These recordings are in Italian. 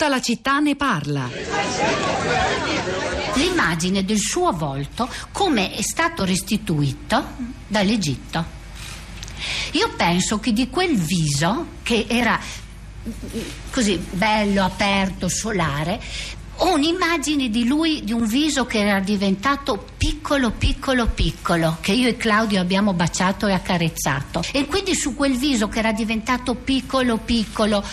Tutta la città ne parla. L'immagine del suo volto come è stato restituito dall'Egitto. Io penso che di quel viso, che era così bello, aperto, solare, ho un'immagine di lui, di un viso che era diventato piccolo, piccolo, piccolo, che io e Claudio abbiamo baciato e accarezzato. E quindi su quel viso che era diventato piccolo, piccolo,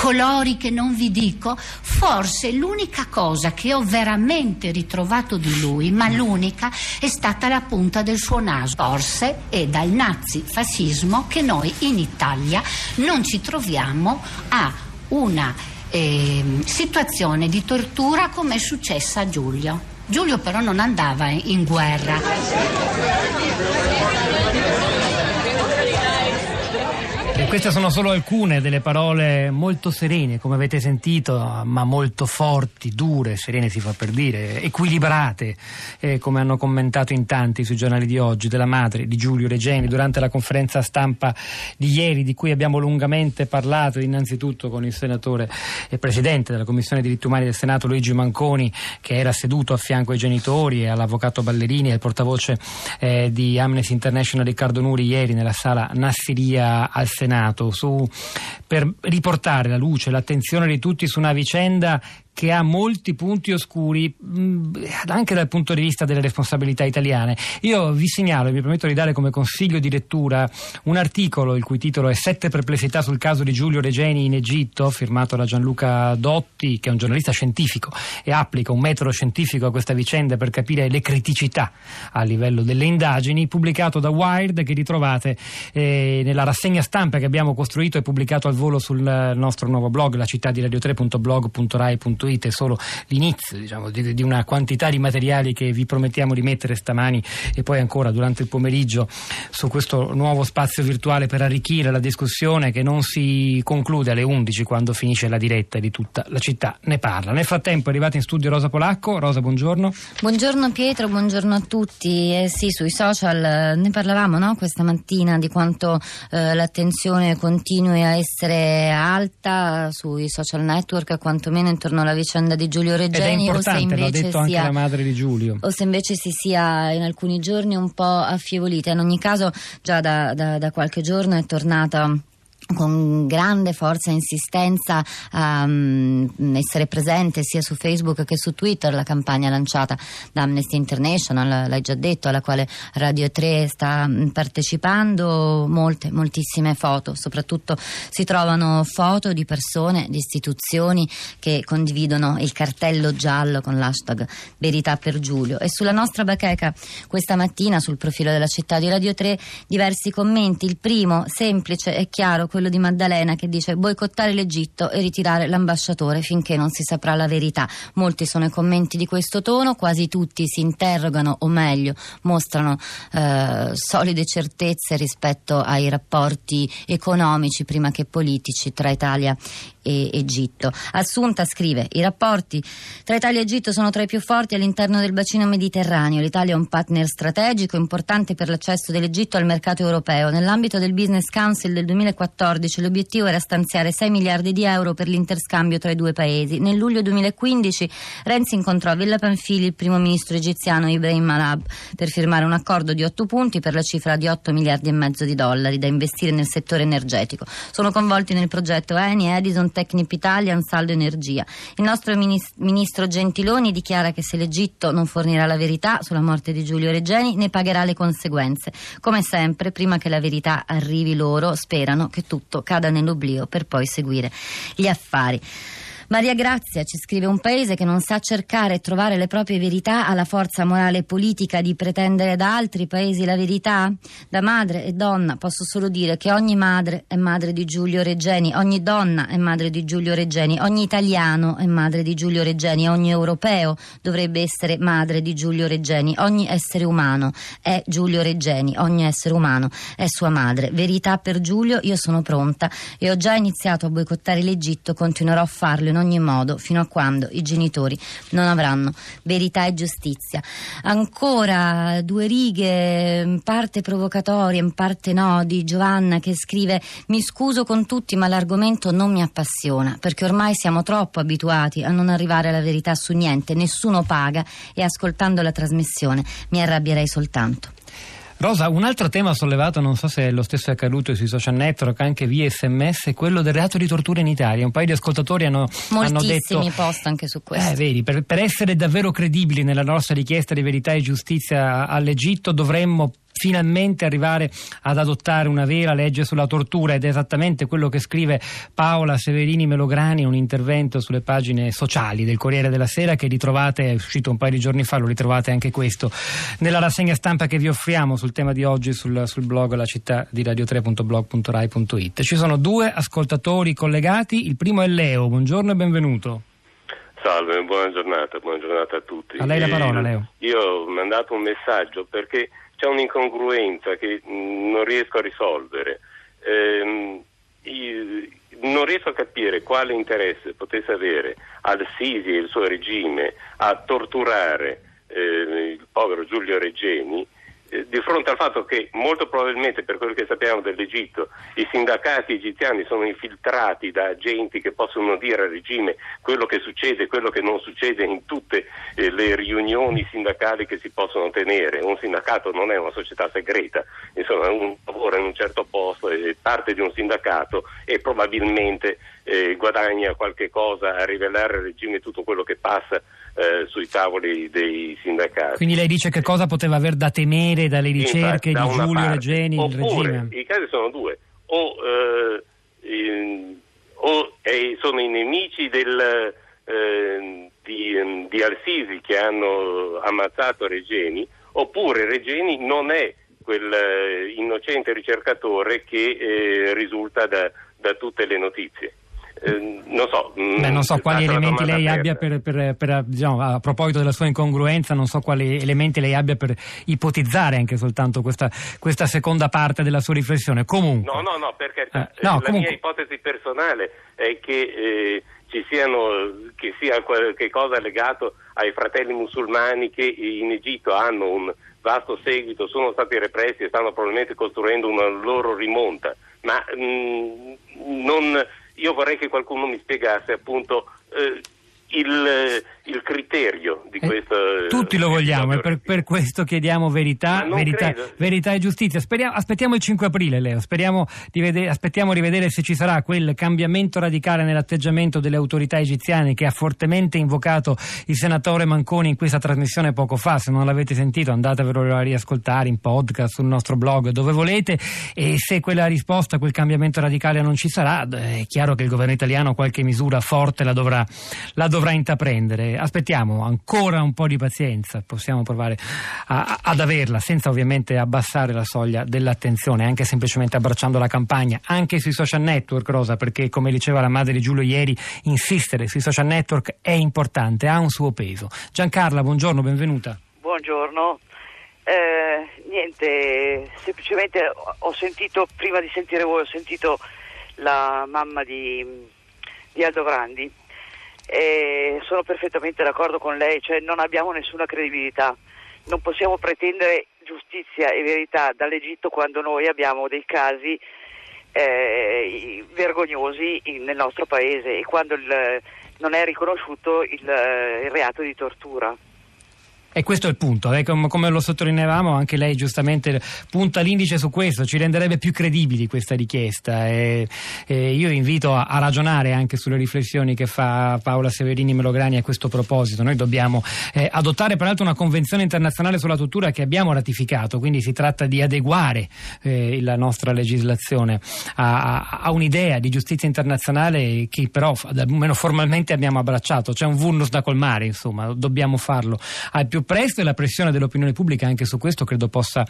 colori che non vi dico, forse l'unica cosa che ho veramente ritrovato di lui, ma l'unica, è stata la punta del suo naso. Forse è dal nazifascismo che noi in Italia non ci troviamo a una eh, situazione di tortura come è successa a Giulio. Giulio però non andava in guerra. Queste sono solo alcune delle parole molto serene, come avete sentito, ma molto forti, dure, serene si fa per dire, equilibrate, eh, come hanno commentato in tanti sui giornali di oggi, della madre di Giulio Regeni durante la conferenza stampa di ieri, di cui abbiamo lungamente parlato, innanzitutto con il senatore e presidente della Commissione diritti umani del Senato Luigi Manconi, che era seduto a fianco ai genitori e all'avvocato Ballerini e al portavoce eh, di Amnesty International Riccardo Nuri ieri nella sala Nassiria al Senato. Senato su, per riportare la luce, l'attenzione di tutti su una vicenda che ha molti punti oscuri mh, anche dal punto di vista delle responsabilità italiane. Io vi segnalo e mi permetto di dare come consiglio di lettura un articolo il cui titolo è Sette perplessità sul caso di Giulio Regeni in Egitto, firmato da Gianluca Dotti, che è un giornalista scientifico e applica un metodo scientifico a questa vicenda per capire le criticità a livello delle indagini, pubblicato da Wired che ritrovate eh, nella rassegna stampa che abbiamo costruito e pubblicato al volo sul nostro nuovo blog, la città di radio3.blog.rai.it costruite solo l'inizio diciamo, di, di, una quantità di materiali che vi promettiamo di mettere stamani e poi ancora durante il pomeriggio su questo nuovo spazio virtuale per arricchire la discussione che non si conclude alle 11 quando finisce la diretta di tutta la città ne parla. Nel frattempo è arrivata in studio Rosa Polacco. Rosa, buongiorno. Buongiorno Pietro, buongiorno a tutti. Eh sì, sui social eh, ne parlavamo no? questa mattina di quanto eh, l'attenzione continui a essere alta sui social network, quantomeno intorno alla vicenda di Giulio Regeni o se invece sia, la. O se invece si sia in alcuni giorni un po' affievolita. In ogni caso già da, da, da qualche giorno è tornata con grande forza e insistenza um, essere presente sia su Facebook che su Twitter la campagna lanciata da Amnesty International, l'hai già detto, alla quale Radio 3 sta mm, partecipando, molte, moltissime foto, soprattutto si trovano foto di persone, di istituzioni che condividono il cartello giallo con l'hashtag Verità per Giulio. E sulla nostra bacheca questa mattina sul profilo della città di Radio 3 diversi commenti, il primo semplice e chiaro, quello di Maddalena che dice boicottare l'Egitto e ritirare l'ambasciatore finché non si saprà la verità. Molti sono i commenti di questo tono, quasi tutti si interrogano o meglio mostrano eh, solide certezze rispetto ai rapporti economici prima che politici tra Italia e Egitto. Assunta scrive: I rapporti tra Italia e Egitto sono tra i più forti all'interno del bacino mediterraneo. L'Italia è un partner strategico importante per l'accesso dell'Egitto al mercato europeo. Nell'ambito del Business Council del 2014 l'obiettivo era stanziare 6 miliardi di euro per l'interscambio tra i due paesi. Nel luglio 2015 Renzi incontrò a Villa Panfili il primo ministro egiziano Ibrahim Malab per firmare un accordo di 8 punti per la cifra di 8 miliardi e mezzo di dollari da investire nel settore energetico. Sono coinvolti nel progetto Eni, Edison, Technip Italia, Ansaldo Energia. Il nostro ministro Gentiloni dichiara che se l'Egitto non fornirà la verità sulla morte di Giulio Regeni ne pagherà le conseguenze. Come sempre, prima che la verità arrivi loro, sperano che tutto cada nell'oblio per poi seguire gli affari. Maria Grazia ci scrive un paese che non sa cercare e trovare le proprie verità ha la forza morale e politica di pretendere da altri paesi la verità? Da madre e donna posso solo dire che ogni madre è madre di Giulio Reggeni, ogni donna è madre di Giulio Reggeni, ogni italiano è madre di Giulio Reggeni, ogni europeo dovrebbe essere madre di Giulio Reggeni, ogni essere umano è Giulio Reggeni, ogni essere umano è sua madre. Verità per Giulio, io sono pronta e ho già iniziato a boicottare l'Egitto, continuerò a farlo in ogni modo fino a quando i genitori non avranno verità e giustizia. Ancora due righe, in parte provocatorie, in parte no, di Giovanna che scrive mi scuso con tutti ma l'argomento non mi appassiona perché ormai siamo troppo abituati a non arrivare alla verità su niente, nessuno paga e ascoltando la trasmissione mi arrabbierei soltanto. Rosa, un altro tema sollevato, non so se lo stesso è accaduto sui social network, anche via sms, è quello del reato di tortura in Italia. Un paio di ascoltatori hanno, hanno detto... Moltissimi post anche su questo. Eh, vedi, per, per essere davvero credibili nella nostra richiesta di verità e giustizia all'Egitto dovremmo finalmente arrivare ad adottare una vera legge sulla tortura ed è esattamente quello che scrive Paola Severini Melograni in un intervento sulle pagine sociali del Corriere della Sera che ritrovate, è uscito un paio di giorni fa, lo ritrovate anche questo nella rassegna stampa che vi offriamo sul tema di oggi sul, sul blog la città di radio3.blog.rai.it. Ci sono due ascoltatori collegati, il primo è Leo, buongiorno e benvenuto. Salve, buona giornata, buona giornata a tutti. A lei la parola, Leo. Io ho mandato un messaggio perché c'è un'incongruenza che mh, non riesco a risolvere. Ehm, non riesco a capire quale interesse potesse avere Al-Sisi e il suo regime a torturare eh, il povero Giulio Reggeni eh, di fronte al fatto che molto probabilmente per quello che sappiamo dell'Egitto i sindacati egiziani sono infiltrati da agenti che possono dire al regime quello che succede e quello che non succede in tutte eh, le riunioni sindacali che si possono tenere. Un sindacato non è una società segreta, insomma uno lavora in un certo posto, è parte di un sindacato e probabilmente eh, guadagna qualche cosa a rivelare al regime tutto quello che passa eh, sui tavoli dei sindacati. Quindi lei dice che cosa poteva aver da temere dalle ricerche Infatti, di Giulio parte. Regeni, il Oppure? I casi sono due, o, eh, in, o sono i nemici del, eh, di, di Al-Sisi che hanno ammazzato Regeni, oppure Regeni non è quel eh, innocente ricercatore che eh, risulta da, da tutte le notizie. Eh, non so, Beh, non so quali elementi lei abbia aperta. per, per- per, diciamo, a proposito della sua incongruenza, non so quali elementi lei abbia per ipotizzare anche soltanto questa, questa seconda parte della sua riflessione. Comunque, No, no, no, perché Eh, eh, no, la comunque- mia ipotesi personale è che eh, ci siano, che sia qualche cosa legato ai fratelli musulmani che in Egitto hanno un vasto seguito, sono stati repressi e stanno probabilmente costruendo una loro rimonta, ma mh, non, io vorrei che qualcuno mi spiegasse appunto eh, il, il criterio di Eh, questo. tutti lo vogliamo e per, per questo chiediamo verità, verità, verità e giustizia. Speriamo- aspettiamo il 5 aprile, Leo. Speriamo di vede- aspettiamo di vedere se ci sarà quel cambiamento radicale nell'atteggiamento delle autorità egiziane che ha fortemente invocato il senatore Manconi in questa trasmissione poco fa. Se non l'avete sentito, andatevelo a riascoltare in podcast sul nostro blog dove volete. E se quella risposta, quel cambiamento radicale non ci sarà, è chiaro che il governo italiano qualche misura forte la dovrà, la dovrà intraprendere. Aspettiamo ancora un po' di pazienza, possiamo provare a- ad averla senza ovviamente abbassare la soglia dell'attenzione, anche semplicemente abbracciando la campagna, anche sui social network, Rosa, perché come diceva la madre di Giulio ieri, insistere sui social network è importante, ha un suo peso. Giancarla, buongiorno, benvenuta. Buongiorno. Eh, niente, semplicemente ho- ho sentito, prima di sentire voi, ho sentito la mamma di, di Aldo Grandi e sono perfettamente d'accordo con lei, cioè non abbiamo nessuna credibilità, non possiamo pretendere giustizia e verità dall'Egitto quando noi abbiamo dei casi eh, vergognosi in- nel nostro paese e quando il- non è riconosciuto il, il reato di tortura. E questo è il punto, eh, com- come lo sottolineavamo anche lei giustamente punta l'indice su questo, ci renderebbe più credibili questa richiesta e, e io invito a, a ragionare anche sulle riflessioni che fa Paola Severini Melograni a questo proposito. Noi dobbiamo eh, adottare peraltro una convenzione internazionale sulla tortura che abbiamo ratificato, quindi si tratta di adeguare eh, la nostra legislazione a, a- a un'idea di giustizia internazionale che però almeno formalmente abbiamo abbracciato, c'è un vulnus da colmare, insomma, dobbiamo farlo al più più presto e la pressione dell'opinione pubblica anche su questo credo possa,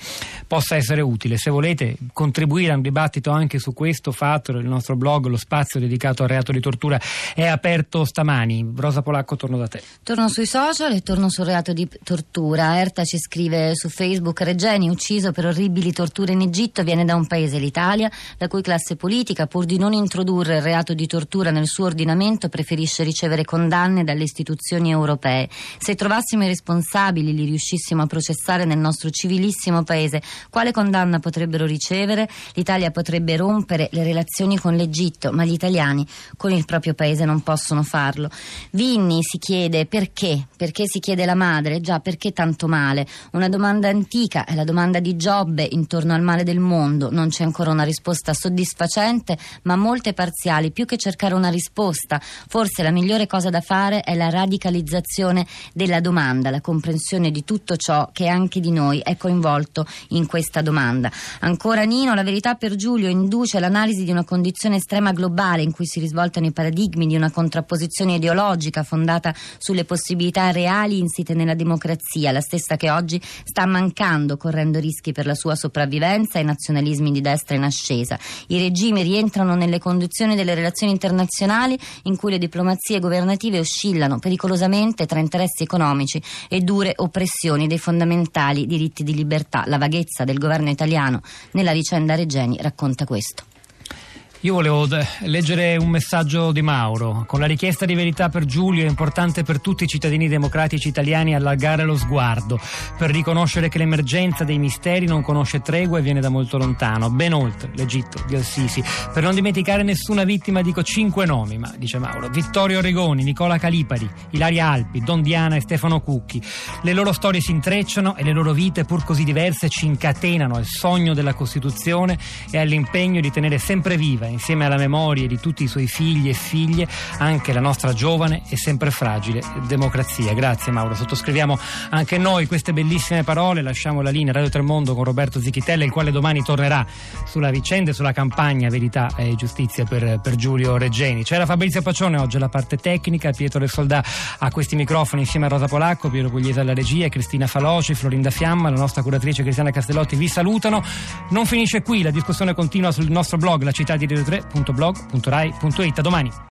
possa essere utile. Se volete contribuire a un dibattito anche su questo, fatelo, il nostro blog, lo spazio dedicato al reato di tortura è aperto stamani. Rosa Polacco, torno da te. Torno sui social e torno sul reato di tortura. Erta ci scrive su Facebook: Regeni, ucciso per orribili torture in Egitto, viene da un paese, l'Italia, la cui classe politica, pur di non introdurre il reato di tortura nel suo ordinamento, preferisce ricevere condanne dalle istituzioni europee. Se trovassimo i responsabili, li riuscissimo a processare nel nostro civilissimo paese, quale condanna potrebbero ricevere? L'Italia potrebbe rompere le relazioni con l'Egitto, ma gli italiani con il proprio paese non possono farlo. Vinni si chiede perché? Perché si chiede la madre? Già, perché tanto male? Una domanda antica, è la domanda di Giobbe intorno al male del mondo. Non c'è ancora una risposta soddisfacente, ma molte parziali. Più che cercare una risposta, forse la migliore cosa da fare è la radicalizzazione della domanda, la comprensione di tutto ciò che anche di noi è coinvolto in questa domanda. Ancora Nino, la verità per Giulio induce l'analisi di una condizione estrema globale in cui si risvoltano i paradigmi di una contrapposizione ideologica fondata sulle possibilità reali insite nella democrazia, la stessa che oggi sta mancando, correndo rischi per la sua sopravvivenza ai nazionalismi di destra in ascesa. I regimi rientrano nelle condizioni delle relazioni internazionali in cui le diplomazie governative oscillano pericolosamente tra interessi economici e dure oppressioni dei fondamentali diritti di libertà. La vaghezza del governo italiano nella vicenda Regeni racconta questo. Io volevo leggere un messaggio di Mauro. Con la richiesta di verità per Giulio è importante per tutti i cittadini democratici italiani allargare lo sguardo per riconoscere che l'emergenza dei misteri non conosce tregua e viene da molto lontano, ben oltre l'Egitto di Al-Sisi. Per non dimenticare nessuna vittima dico cinque nomi, ma dice Mauro. Vittorio Regoni, Nicola Calipari, Ilaria Alpi, Don Diana e Stefano Cucchi. Le loro storie si intrecciano e le loro vite, pur così diverse, ci incatenano al sogno della Costituzione e all'impegno di tenere sempre viva insieme alla memoria di tutti i suoi figli e figlie, anche la nostra giovane e sempre fragile democrazia. Grazie Mauro, sottoscriviamo anche noi queste bellissime parole, lasciamo la linea Radio Tremondo con Roberto Zichitella, il quale domani tornerà sulla vicenda e sulla campagna Verità e Giustizia per, per Giulio Reggeni. C'era Fabrizio Pacione oggi alla parte tecnica, Pietro Del Soldà a questi microfoni insieme a Rosa Polacco, Piero Pugliese alla regia, Cristina Faloci, Florinda Fiamma, la nostra curatrice Cristiana Castellotti vi salutano. Non finisce qui, la discussione continua sul nostro blog, la città di Radio 3.blog.rai.it. A domani.